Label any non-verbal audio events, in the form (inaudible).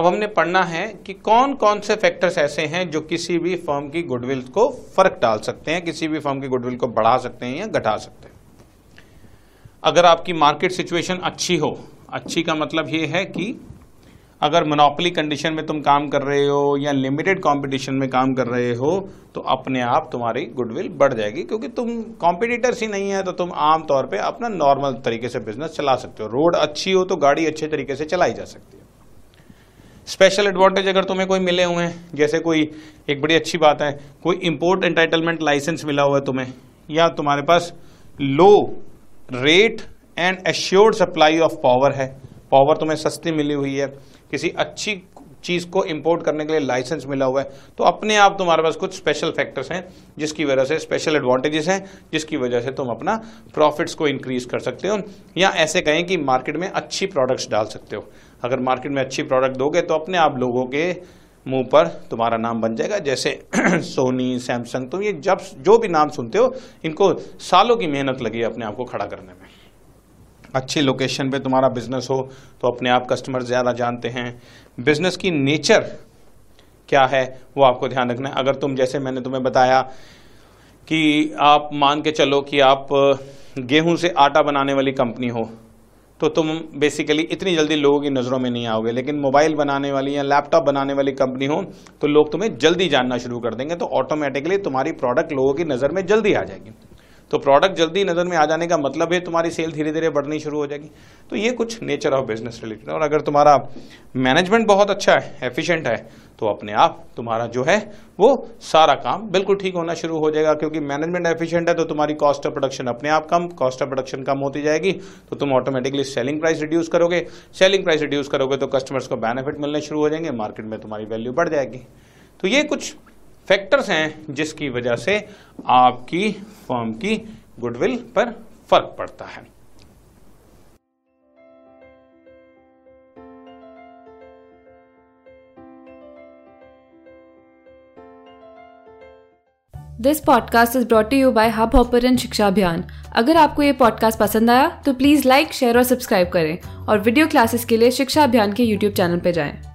अब हमने पढ़ना है कि कौन कौन से फैक्टर्स ऐसे हैं जो किसी भी फर्म की गुडविल को फ़र्क डाल सकते हैं, किसी भी फर्म की गुडविल को बढ़ा सकते हैं या घटा सकते हैं। अगर आपकी मार्केट सिचुएशन अच्छी हो, अच्छी का मतलब ये है कि अगर मोनोपली कंडीशन में तुम काम कर रहे हो या लिमिटेड कंपटीशन में काम कर रहे हो तो अपने आप तुम्हारी गुडविल बढ़ जाएगी, क्योंकि तुम कॉम्पिटिटर्स ही नहीं है तो तुम आम तौर पे अपना नॉर्मल तरीके से बिज़नेस चला सकते हो। रोड अच्छी हो तो गाड़ी अच्छे तरीके से चलाई जा सकती है। स्पेशल एडवांटेज अगर तुम्हें कोई मिले हुए हैं, जैसे कोई, एक बड़ी अच्छी बात है, कोई इम्पोर्ट एंटाइटलमेंट लाइसेंस मिला हुआ है तुम्हें, या तुम्हारे पास low rate and assured supply of power है पावर तुम्हें सस्ती मिली हुई है, किसी अच्छी चीज़ को इंपोर्ट करने के लिए लाइसेंस मिला हुआ है। तो अपने आप तुम्हारे पास कुछ स्पेशल फैक्टर्स हैं, जिसकी वजह से स्पेशल एडवांटेजेस हैं, जिसकी वजह से तुम अपना प्रॉफिट्स को इंक्रीज कर सकते हो या ऐसे कहें कि मार्केट में अच्छी प्रोडक्ट्स डाल सकते हो। अगर मार्केट में अच्छी प्रोडक्ट दोगे तो अपने आप लोगों के मुँह पर तुम्हारा नाम बन जाएगा। जैसे (clears throat) सोनी सैमसंग तुम ये जब, जो भी नाम सुनते हो, इनको सालों की मेहनत लगी अपने आप को खड़ा करने में। अच्छी लोकेशन पे तुम्हारा बिज़नेस हो तो अपने आप कस्टमर ज़्यादा जानते हैं। बिज़नेस की नेचर क्या है, वो आपको ध्यान रखना है। अगर तुम, जैसे मैंने तुम्हें बताया कि आप मान के चलो कि आप गेहूँ से आटा बनाने वाली कंपनी हो तो तुम बेसिकली इतनी जल्दी लोगों की नज़रों में नहीं आओगे। लेकिन मोबाइल बनाने वाली या लैपटॉप बनाने वाली कंपनी हो तो लोग तुम्हें जल्दी जानना शुरू कर देंगे तो ऑटोमेटिकली तुम्हारी प्रोडक्ट लोगों की नज़र में जल्दी आ जाएगी। तो प्रोडक्ट जल्दी नज़र में आ जाने का मतलब है तुम्हारी सेल धीरे धीरे बढ़नी शुरू हो जाएगी। तो ये कुछ नेचर ऑफ़ बिज़नेस रिलेटेड और अगर तुम्हारा मैनेजमेंट बहुत अच्छा है एफिशिएंट है तो अपने आप तुम्हारा जो है, वो सारा काम बिल्कुल ठीक होना शुरू हो जाएगा। क्योंकि मैनेजमेंट एफिशिएंट है तो तुम्हारी कॉस्ट ऑफ़ प्रोडक्शन अपने आप कम कॉस्ट ऑफ़ प्रोडक्शन कम होती जाएगी। तो तुम ऑटोमेटिकली सेलिंग प्राइस रिड्यूस करोगे। सेलिंग प्राइस रिड्यूस करोगे तो कस्टमर्स को बेनिफिट मिलने शुरू हो जाएँगे। मार्केट में तुम्हारी वैल्यू बढ़ जाएगी। तो ये कुछ फैक्टर्स हैं जिसकी वजह से आपकी फर्म की गुडविल पर फ़र्क पड़ता है this podcast is brought you by Hubhopper Shiksha Abhiyan अगर आपको ये पॉडकास्ट पसंद आया तो प्लीज़ लाइक शेयर और सब्सक्राइब करें और वीडियो क्लासेस के लिए शिक्षा अभियान के यूट्यूब चैनल पर जाएँ।